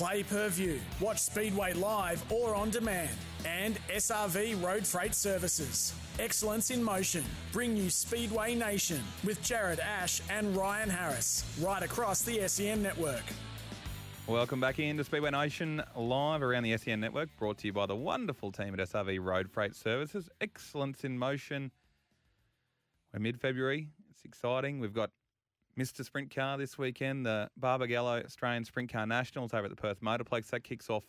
Clay Per View. Watch Speedway live or on demand. And SRV Road Freight Services. Excellence in motion. Bring you Speedway Nation with Jarred Ash and Ryan Harris. Right across the SEN network. Welcome back into Speedway Nation live around the SEN network, brought to you by the wonderful team at SRV Road Freight Services. Excellence in motion. We're mid February. It's exciting. We've got Mr. Sprint Car this weekend, the Barbagallo Australian Sprint Car Nationals over at the Perth Motorplex. That kicks off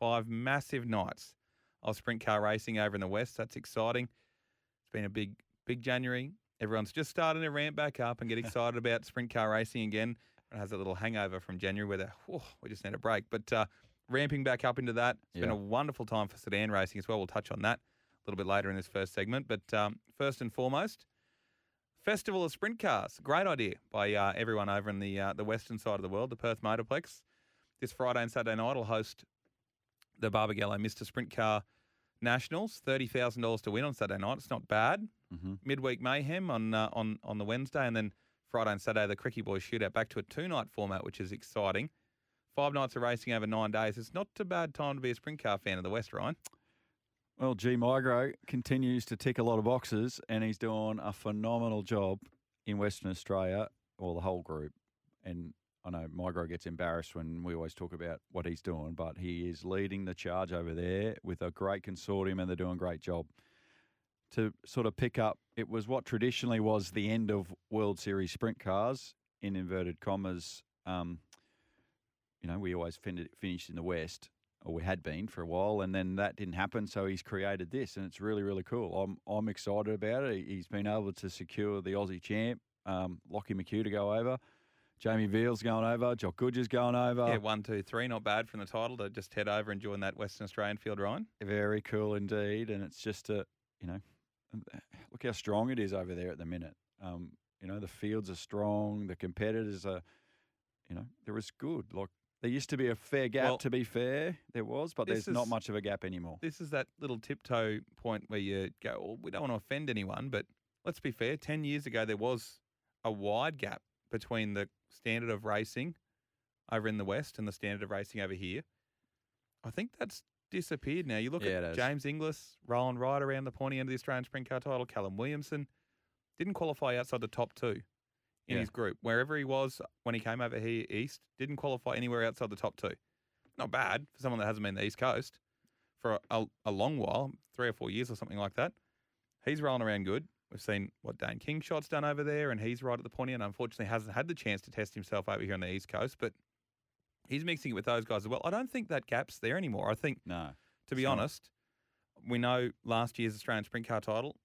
five massive nights of sprint car racing over in the West. That's exciting. It's been a big, big January. Everyone's just starting to ramp back up and get excited about sprint car racing again. It has a little hangover from January where they're, oh, we just need a break. But uh, ramping back up into that. It's been a wonderful time for sedan racing as well. We'll touch on that a little bit later in this first segment. But um, first and foremost, Festival of Sprint Cars. Great idea by uh, everyone over in the uh, the western side of the world, the Perth Motorplex. This Friday and Saturday night will host the Barbagallo Mr. Sprint Car Nationals. Thirty thousand dollars to win on Saturday night. It's not bad. Mhm. Midweek mayhem on uh, on on the Wednesday, and then Friday and Saturday the Krikke Boys shootout. Back to a two night format, which is exciting. Five nights of racing over nine days. It's not a bad time to be a sprint car fan of the West, Ryan. Well, G Migro continues to tick a lot of boxes, and he's doing a phenomenal job in Western Australia, or the whole group. And I know Migro gets embarrassed when we always talk about what he's doing, but he is leading the charge over there with a great consortium, and they're doing a great job. To sort of pick up, it was what traditionally was the end of World Series sprint cars, in inverted commas. Um, you know, we always fin- finished in the West, or we had been for a while, and then that didn't happen. So he's created this, and it's really, really cool. I'm I'm excited about it. He's been able to secure the Aussie champ, um, Lockie McHugh to go over. Jamie Veal's going over. Jock Goodyer's going over. Yeah, one, two, three. Not bad from the title to just head over and join that Western Australian field, Ryan. Very cool indeed, and it's just a you know, look how strong it is over there at the minute. Um, you know, the fields are strong. The competitors are, you know, they're as good. Like there used to be a fair gap. Well, to be fair, there was, but there's not much of a gap anymore. This is that little tiptoe point where you go, well, we don't want to offend anyone, but let's be fair. 10 years ago, there was a wide gap between the standard of racing over in the West and the standard of racing over here. I think that's disappeared now. You look Yeah, at. James Inglis, rolling right around the pointy end of the Australian sprint car title, Callum Williamson didn't qualify outside the top two in Yeah. his group. Wherever he was when he came over here east, didn't qualify anywhere outside the top two. Not bad for someone that hasn't been the East Coast for a, a, long while, three or four years or something like that. He's rolling around good. We've seen what Dane Kingshott's done over there, and he's right at the pointy and Unfortunately, hasn't had the chance to test himself over here on the East Coast, but he's mixing it with those guys as well. I don't think that gap's there anymore. I think, No. to be it's not. honest, we know last year's Australian Sprint Car title,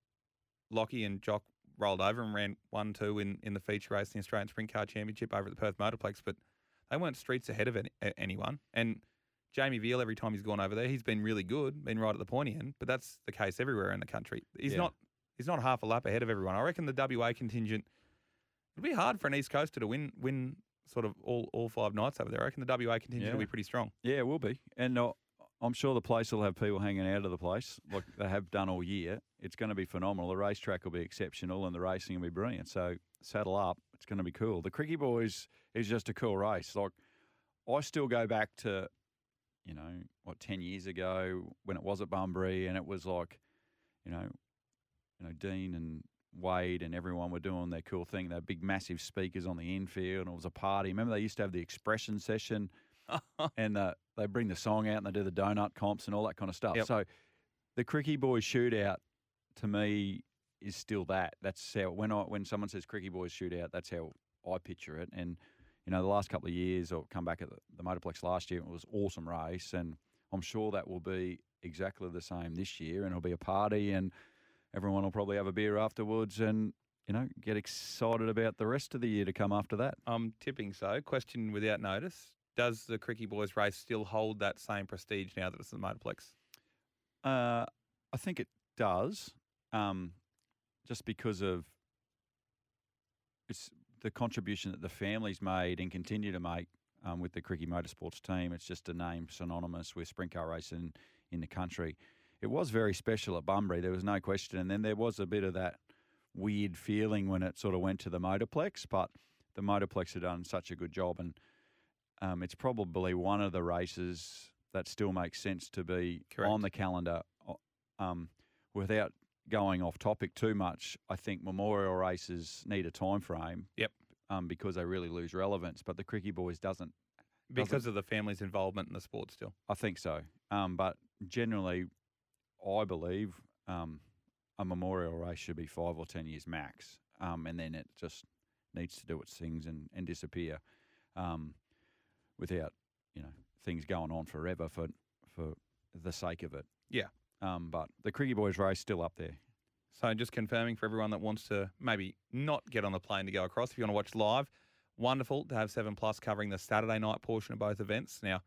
Lockie and Jock rolled over and ran one two in, in the feature race in the Australian Sprint Car Championship over at the Perth Motorplex, but they weren't streets ahead of any, anyone. And Jamie Veal, every time he's gone over there, he's been really good, been right at the pointy end. But that's the case everywhere in the country. He's Yeah. not he's not half a lap ahead of everyone. I reckon the WA contingent it'll be hard for an East Coaster to win win sort of all, all five nights over there. I reckon the WA contingent will be pretty strong. Yeah, it will be. And uh, I'm sure the place will have people hanging out of the place like they have done all year. It's going to be phenomenal. The racetrack will be exceptional and the racing will be brilliant. So saddle up. It's going to be cool. The Krikke Boys is just a cool race. Like I still go back to, you know, what, 10 years ago when it was at Bunbury and it was like, you know, you know, Dean and Wade and everyone were doing their cool thing. They had big, massive speakers on the infield, and it was a party. Remember, they used to have the expression session, and uh, they bring the song out and they do the donut comps and all that kind of stuff. Yep. So, the Krikke Boys shootout to me is still that. That's how when I when someone says Krikke Boys shootout, that's how I picture it. And you know, the last couple of years, or come back at the, the Motorplex last year, it was awesome race, and I'm sure that will be exactly the same this year, and it'll be a party, and everyone will probably have a beer afterwards, and you know, get excited about the rest of the year to come after that. I'm tipping so. Question without notice. Does the Krikke Boys race still hold that same prestige now that it's the Motorplex? Uh, I think it does, um, just because of it's the contribution that the families made and continue to make um, with the Krikke Motorsports team. It's just a name synonymous with sprint car racing in the country. It was very special at Bunbury, there was no question. And then there was a bit of that weird feeling when it sort of went to the Motorplex, but the Motorplex had done such a good job. And um, it's probably one of the races that still makes sense to be Correct. on the calendar um, without going off topic too much. I think memorial races need a time frame. Yep. Um, because they really lose relevance, but the Krikke Boys doesn't. Because of the family's involvement in the sport still. I think so. Um, but generally, I believe um, a memorial race should be five or ten years max, um, and then it just needs to do its things and, and disappear, um, without you know things going on forever for for the sake of it. Yeah. Um, but the Krikke Boys race still up there. So just confirming for everyone that wants to maybe not get on the plane to go across, if you want to watch live, wonderful to have Seven Plus covering the Saturday night portion of both events now,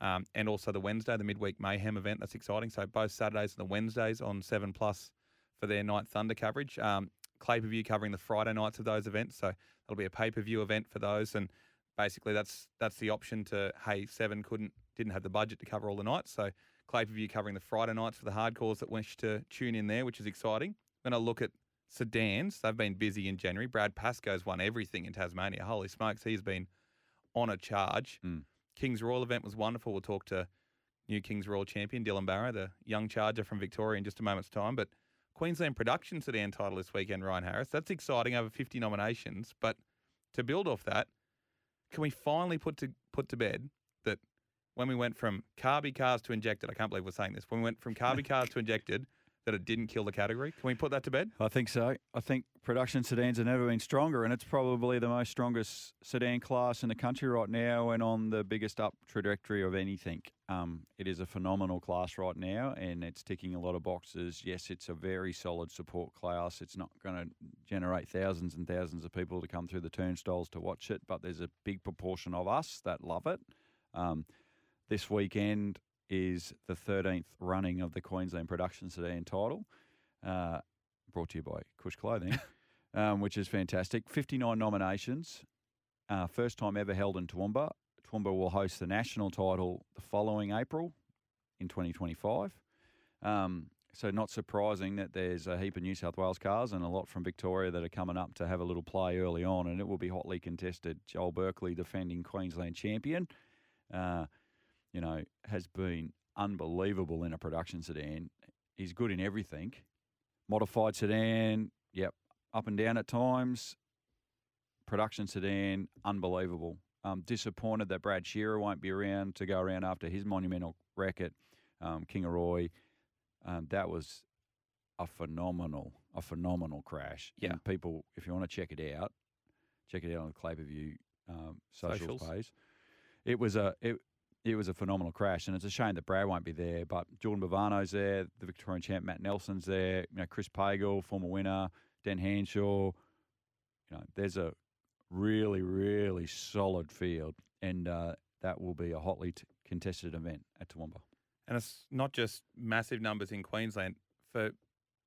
um, and also the Wednesday, the midweek mayhem event. That's exciting. So both Saturdays and the Wednesdays on Seven Plus for their Night Thunder coverage. Um, Clay per view covering the Friday nights of those events. So that'll be a pay per view event for those, and basically that's that's the option to hey Seven couldn't didn't have the budget to cover all the nights, so Clay per view covering the Friday nights for the hardcores that wish to tune in there, which is exciting. Then I look at sedans. They've been busy in January. Brad Pascoe's won everything in Tasmania. Holy smokes, he's been on a charge. Mm. King's Royal event was wonderful. We'll talk to new King's Royal champion Dylan Barrow, the young charger from Victoria, in just a moment's time. But Queensland Production sedan title this weekend, Ryan Harris. That's exciting. Over 50 nominations. But to build off that, can we finally put to put to bed that when we went from carby cars to injected, I can't believe we're saying this. When we went from carby cars to injected, that it didn't kill the category. Can we put that to bed? I think so. I think production sedans have never been stronger, and it's probably the most strongest sedan class in the country right now, and on the biggest up trajectory of anything. Um, it is a phenomenal class right now, and it's ticking a lot of boxes. Yes, it's a very solid support class. It's not going to generate thousands and thousands of people to come through the turnstiles to watch it, but there's a big proportion of us that love it. Um, this weekend is the 13th running of the Queensland Production Sedan title, uh, brought to you by Cush Clothing, um, which is fantastic. 59 nominations, uh, first time ever held in Toowoomba. Toowoomba will host the national title the following April in 2025. Um, so not surprising that there's a heap of New South Wales cars and a lot from Victoria that are coming up to have a little play early on, and it will be hotly contested. Joel Berkeley, defending Queensland champion. Uh, you know, has been unbelievable in a production sedan. He's good in everything. Modified sedan, yep, up and down at times. Production sedan, unbelievable. Um, disappointed that Brad Shearer won't be around to go around after his monumental wreck at um, Kingaroy. Um, that was a phenomenal, a phenomenal crash. Yeah. And people, if you want to check it out, check it out on the Clay View um, social Socials. page. It was a it, it was a phenomenal crash, and it's a shame that Brad won't be there. But Jordan Bavano's there, the Victorian champ Matt Nelson's there, you know Chris Pagel, former winner, Dan Hanshaw. You know, there's a really really solid field, and uh, that will be a hotly t- contested event at Toowoomba. And it's not just massive numbers in Queensland. For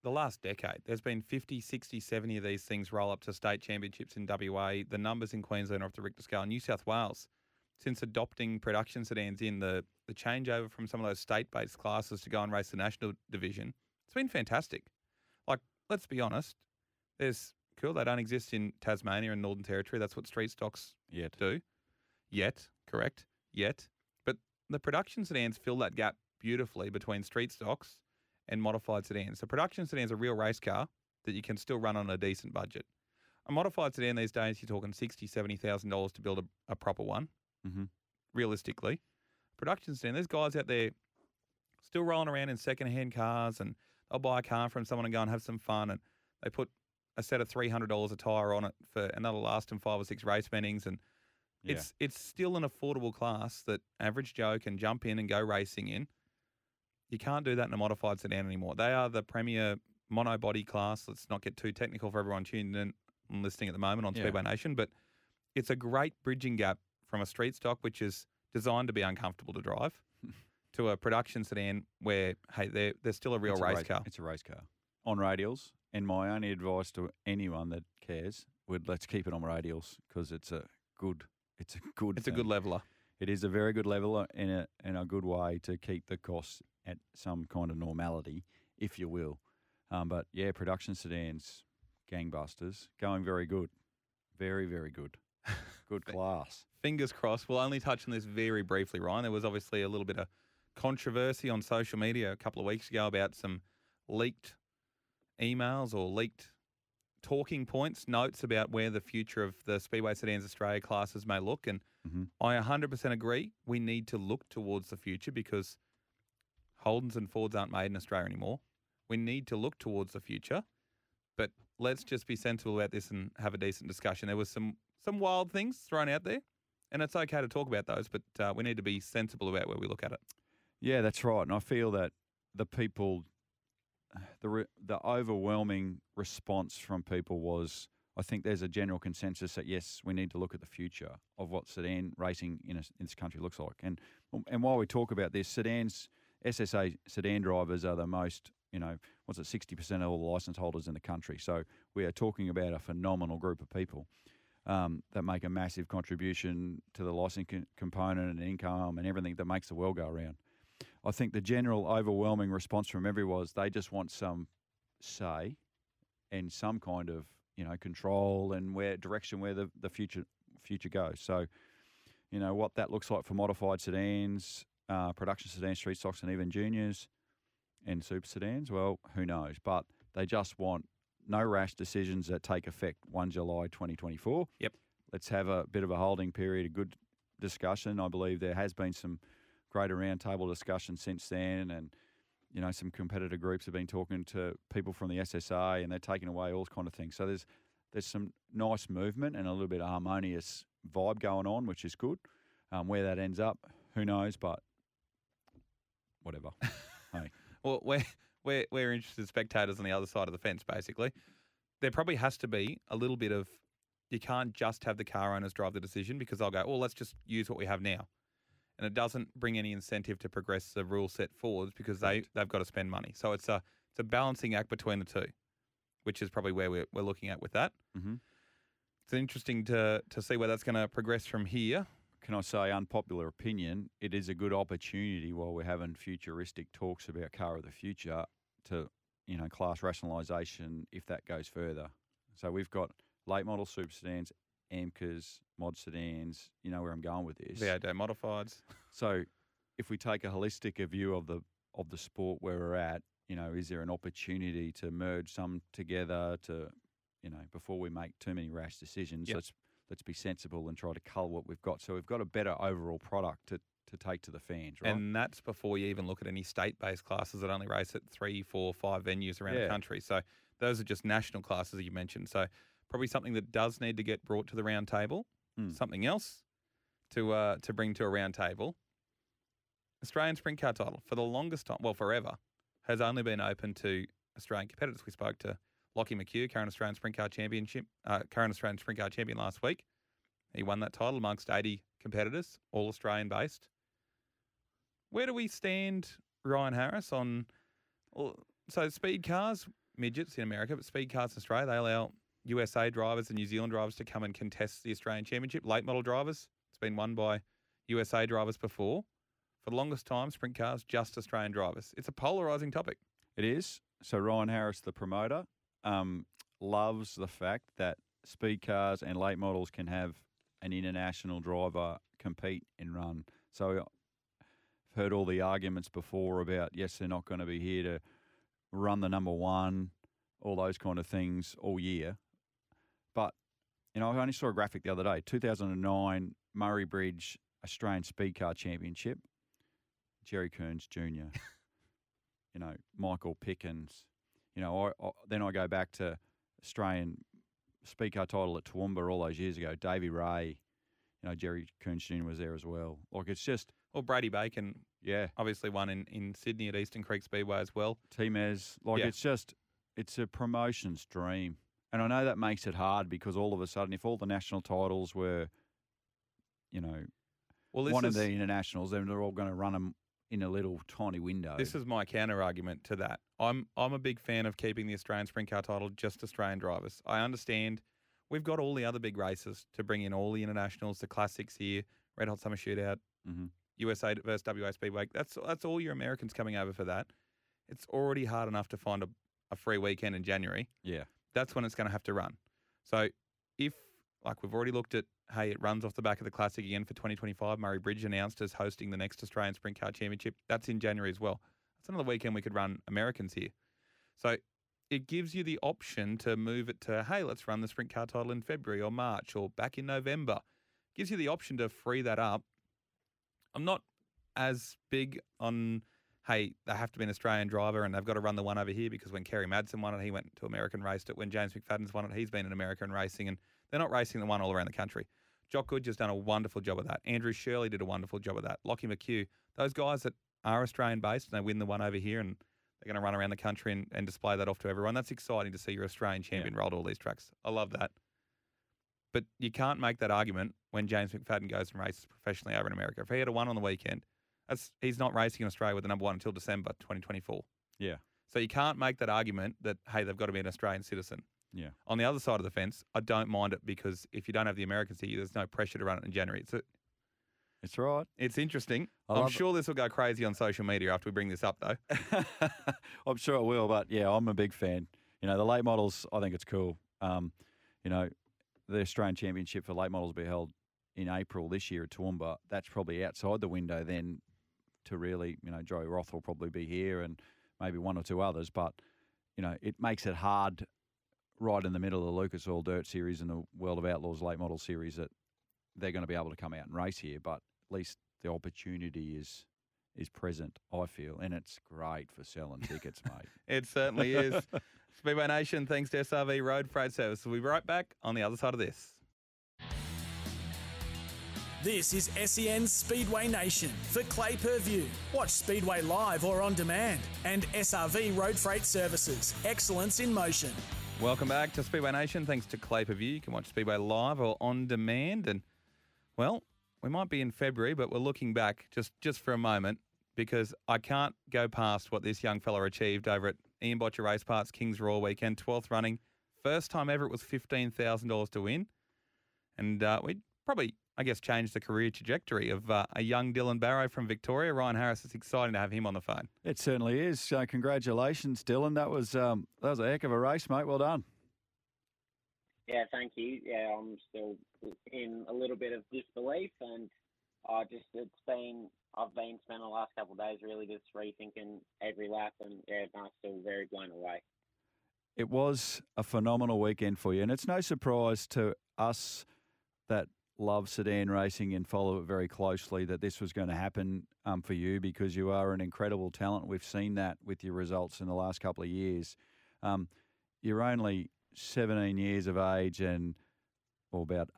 the last decade, there's been 50, 60, 70 of these things roll up to state championships in WA. The numbers in Queensland are off the Richter scale. New South Wales, since adopting production sedans in, the, the changeover from some of those state based classes to go and race the national division, it's been fantastic. Like, let's be honest, there's cool, they don't exist in Tasmania and Northern Territory. That's what street stocks Yet, do yet, correct? Yet. But the production sedans fill that gap beautifully between street stocks and modified sedans. The production sedan's a real race car that you can still run on a decent budget. A modified sedan these days, you're talking sixty, seventy thousand dollars to build a, a proper one. Mhm. Realistically, production sedan. There's guys out there still rolling around in second-hand cars, and they'll buy a car from someone and go and have some fun, and they put a set of three hundred dollars a tire on it for, and that'll last them five or six race meetings, and yeah. it's it's still an affordable class that average Joe can jump in and go racing in. You can't do that in a modified sedan anymore. They are the premier monobody class. Let's not get too technical for everyone tuned in and listening at the moment on Yeah. Speedway Nation, but it's a great bridging gap from a street stock, which is designed to be uncomfortable to drive to a production sedan where hey they're they're still a real a race ra- car. It's a race car on radials. And my only advice to anyone that cares would let's keep it on radials because it's a good. It's a good. It's a good leveler. It is a very good leveler in a in a good way to keep the costs at some kind of normality, if you will. Um, but yeah, production sedans, gangbusters, going very good, very very good, good class. Fingers crossed. We'll only touch on this very briefly, Ryan. There was obviously a little bit of controversy on social media a couple of weeks ago about some leaked emails or leaked talking points, notes about where the future of the Speedway Sedans Australia classes may look. And Mhm. I 100% agree. We need to look towards the future because Holdens and Fords aren't made in Australia anymore. We need to look towards the future. But let's just be sensible about this and have a decent discussion. There was some some wild things thrown out there, and it's okay to talk about those, but uh, we need to be sensible about where we look at it. Yeah, that's right. And I feel that the people, the re, the overwhelming response from people was, I think there's a general consensus that yes, we need to look at the future of what sedan racing in, a, in this country looks like. And and while we talk about this, sedans, SSA sedan drivers are the most, you know, what's it, sixty percent of all the license holders in the country. So we are talking about a phenomenal group of people. Um, that make a massive contribution to the licensing component and income and everything that makes the world go around. I think the general overwhelming response from everyone was they just want some say and some kind of you know control and where direction where the, the future future goes. So, you know what that looks like for modified sedans, uh, production sedans, street stocks, and even juniors and super sedans. Well, who knows? But they just want no rash decisions that take effect one July 2024. Yep. Let's have a bit of a holding period, a good discussion. I believe there has been some greater roundtable discussion since then, and you know some competitor groups have been talking to people from the SSA, and they're taking away all kind of things. So there's there's some nice movement and a little bit of harmonious vibe going on, which is good. Um, where that ends up, who knows? But whatever. Well, we're, we're, we're interested spectators on the other side of the fence, basically. There probably has to be a little bit of you can't just have the car owners drive the decision because they'll go, well, let's just use what we have now. And it doesn't bring any incentive to progress the rule set forwards because they, they've got to spend money. So it's a, it's a balancing act between the two, which is probably where we're, we're looking at with that. Mhm. It's interesting to, to see where that's going to progress from here. Can I say, unpopular opinion? It is a good opportunity while we're having futuristic talks about car of the future to, you know, class rationalisation if that goes further. So we've got late model super sedans, AMCAs, mod sedans. You know where I'm going with this. V8 modifieds. So, if we take a holistic view of the of the sport where we're at, you know, is there an opportunity to merge some together to, you know, before we make too many rash decisions? Yep. Let's be sensible and try to cull what we've got. So we've got a better overall product to to take to the fans, right? And that's before you even look at any state based classes that only race at three, four, five venues around the country. So those are just national classes that you mentioned. So probably something that does need to get brought to the round table. Mm. Something else to uh, to bring to a round table. Australian sprint car title for the longest time, well, forever, has only been open to Australian competitors. We spoke to Lockie McHugh, current Australian sprint car championship, uh, current Australian sprint car champion last week. He won that title amongst 80 competitors, all Australian based. Where do we stand, Ryan Harris, on well, so speed cars, midgets in America, but speed cars in Australia, they allow USA drivers and New Zealand drivers to come and contest the Australian Championship. Late model drivers, it's been won by USA drivers before. For the longest time, sprint cars, just Australian drivers. It's a polarising topic. It is. So Ryan Harris, the promoter, um, loves the fact that speed cars and late models can have an international driver compete and run. So I've heard all the arguments before about yes, they're not going to be here to run the number one, all those kind of things all year. But you know, I only saw a graphic the other day. 2009 Murray Bridge Australian Speed Car Championship. Jerry Coons Jr. you know, Michael Pickens. You know, I, I, then I go back to Australian speed car title at Toowoomba all those years ago. Davey Ray, you know, Jerry Jr. was there as well. Like it's just, Well, Brady Bacon yeah, obviously won in, in Sydney at Eastern Creek Speedway as well. Timez. Like Yeah. it's just, it's a promotion's dream. And I know that makes it hard because all of a sudden, if all the national titles were, you know, Well, one is, of the internationals, then they're all going to run them in a little tiny window. this is my counter argument to that. I'm I'm a big fan of keeping the Australian Sprint Car title just Australian drivers. I understand we've got all the other big races to bring in all the internationals, the classics here, Red Hot Summer Shootout, Mhm. USA versus WA Speedway. That's that's all your Americans coming over for that. It's already hard enough to find a, a free weekend in January. yeah, that's when it's going to have to run. So if, like we've already looked at, hey, it runs off the back of the Classic again for 2025. Murray Bridge announced as hosting the next Australian Sprint Car Championship. That's in January as well. That's another weekend we could run Americans here. So it gives you the option to move it to, hey, let's run the Sprint Car title in February or March or back in November. Gives you the option to free that up. I'm not as big on hey, they have to be an Australian driver and they've got to run the one over here because when Kerry Madsen won it, he went to America and raced it. When James McFadden's won it, he's been in America and racing, and they're not racing the one all around the country. Jock just done a wonderful job of that. Andrew Scheuerle did a wonderful job of that. Lockie McHugh, those guys that are Australian based and they win the one over here and they're going to run around the country and, and display that off to everyone. That's exciting to see your Australian champion roll to all these tracks. I love that. But you can't make that argument when James McFadden goes and races professionally over in America. If he had a one on the weekend, that's he's not racing in Australia with the number one until December 2024. yeah, So you can't make that argument that hey they've got to be an Australian citizen. yeah. On the other side of the fence, I don't mind it because if you don't have the Americans here, there's no pressure to run it in January. It's a, It's right. it's interesting. I I'm love it. sure this will go crazy on social media after we bring this up though. I'm sure it will, but yeah, I'm a big fan. You know, the late models, I think it's cool. Um, you know, the Australian Championship for late models will be held in April this year at Toowoomba. That's probably outside the window then to really, you know, Joey Roth will probably be here and maybe one or two others, but you know, it makes it hard right in the middle of the Lucas Oil Dirt Series and the World of Outlaws late model series that they're going to be able to come out and race here, but least the opportunity is is present, I feel, and it's great for selling tickets, mate. It certainly is. Speedway Nation, thanks to SRV Road Freight Service. We'll be right back on the other side of this. This is SEN Speedway Nation for Clay Per View. Watch Speedway live or on demand. And SRV Road Freight Services. Excellence in motion. Welcome back to Speedway Nation. Thanks to Clay Per View. You can watch Speedway live or on demand. And, well, we might be in February, but we're looking back just, just for a moment because I can't go past what this young fella achieved over at Ian Boettcher Race Parts Kings Royal weekend, 12th running. First time ever it was $15,000 to win. And uh, we probably, I guess, changed the career trajectory of uh, a young Dylan Barrow from Victoria. Ryan Harris, it's exciting to have him on the phone. It certainly is. So congratulations, Dylan. That was um, that was a heck of a race, mate. Well done. Yeah, thank you. Yeah, I'm still in a little bit of disbelief, and I just it's been I've been spending the last couple of days really just rethinking every lap, and yeah, I'm still very blown away. It was a phenomenal weekend for you, and it's no surprise to us that love sedan racing and follow it very closely that this was going to happen um, for you because you are an incredible talent. We've seen that with your results in the last couple of years. Um, you're only 17 years of age and, or about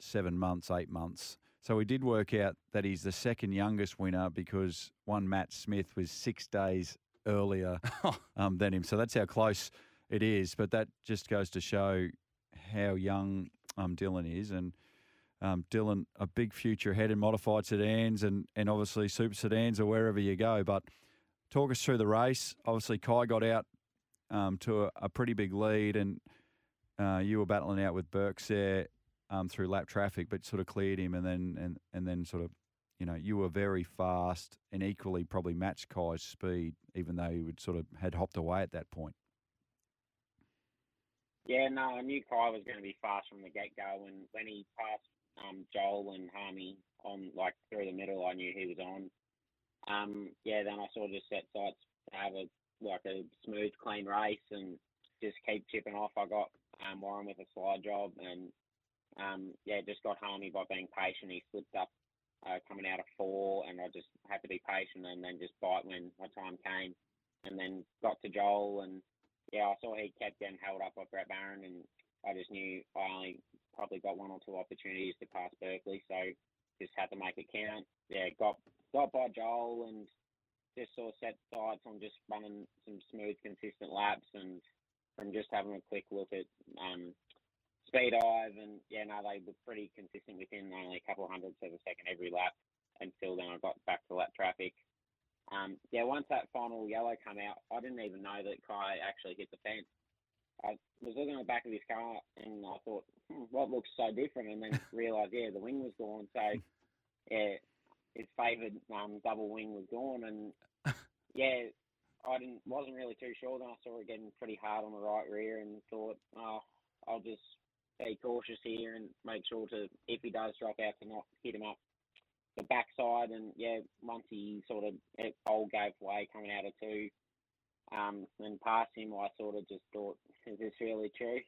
seven months, eight months. So we did work out that he's the second youngest winner because one Matt Smith was six days earlier um, than him. So that's how close it is. But that just goes to show how young um, Dylan is. And um, Dylan, a big future ahead in modified sedans and, and obviously super sedans or wherever you go. But talk us through the race. Obviously, Kai got out um, to a, a pretty big lead, and uh, you were battling out with Burks there um, through lap traffic, but sort of cleared him, and then and and then sort of, you know, you were very fast and equally probably matched Kai's speed, even though you would sort of had hopped away at that point. Yeah, no, I knew Kai was going to be fast from the get go, and when he passed um, Joel and Harmy on like through the middle, I knew he was on. Um, yeah, then I sort of just set sights to have a like a smooth, clean race and just keep chipping off. I got um, Warren with a slide job, and um, yeah, just got Harmy by being patient. He slipped up uh, coming out of four, and I just had to be patient and then just bite when my time came, and then got to Joel and yeah, I saw he kept getting held up by Brett Barron, and I just knew I only probably got one or two opportunities to pass Berkeley, so just had to make it count. Yeah, got got by Joel and just sort of set sights on just running some smooth, consistent laps, and from just having a quick look at um, Speedhive, and yeah, no, they were pretty consistent within only a couple of hundredths of a second every lap. Until then I got back to lap traffic. Um, yeah, once that final yellow came out, I didn't even know that Kai actually hit the fence. I was looking at the back of his car and I thought, hmm, what looks so different? And then realised, yeah, the wing was gone. So, yeah, his favoured um, double wing was gone. And, yeah, I didn't wasn't really too sure. Then I saw it getting pretty hard on the right rear and thought, oh, I'll just be cautious here and make sure to, if he does drop out, to not hit him up the backside. And yeah, once he sort of it all gave way coming out of two, um, and past him, I sort of just thought, is this really true?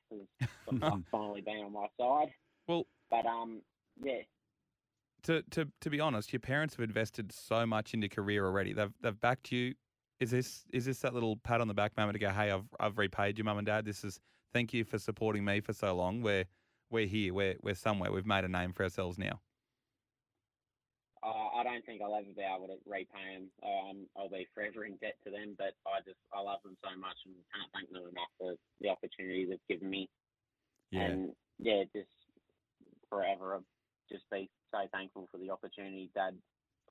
Luck finally been on my side? Well, But um, yeah, to, to to be honest, your parents have invested so much into career already. They've they've backed you. Is this is this that little pat on the back moment to go, hey, I've I've repaid you, mum and dad. This is thank you for supporting me for so long. We're we're here. We're we're somewhere. We've made a name for ourselves now. uh, I don't think I'll ever be able to repay them. Um, I'll be forever in debt to them. But I just I love them so much and can't thank them enough for the opportunity they've given me. Yeah. And yeah, just forever, I'll just be so thankful for the opportunity. Dad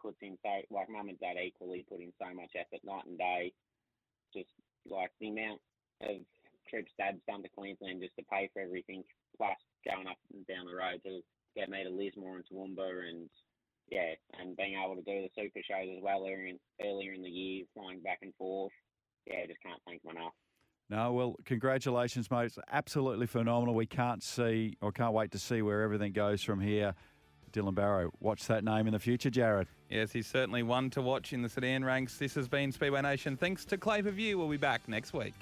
puts in so, like mum and dad equally put in so much effort night and day. Just like the amount of trips dad's done to Queensland just to pay for everything, plus going up and down the road to get me to Lismore and Toowoomba and yeah, and being able to do the super shows as well earlier in, earlier in the year, flying back and forth. Yeah, just can't thank them enough. No, well, congratulations, mate. It's absolutely phenomenal. We can't see or can't wait to see where everything goes from here. Dylan Barrow, watch that name in the future, Jarred. Yes, he's certainly one to watch in the sedan ranks. This has been Speedway Nation. Thanks to Clay Per View. We'll be back next week.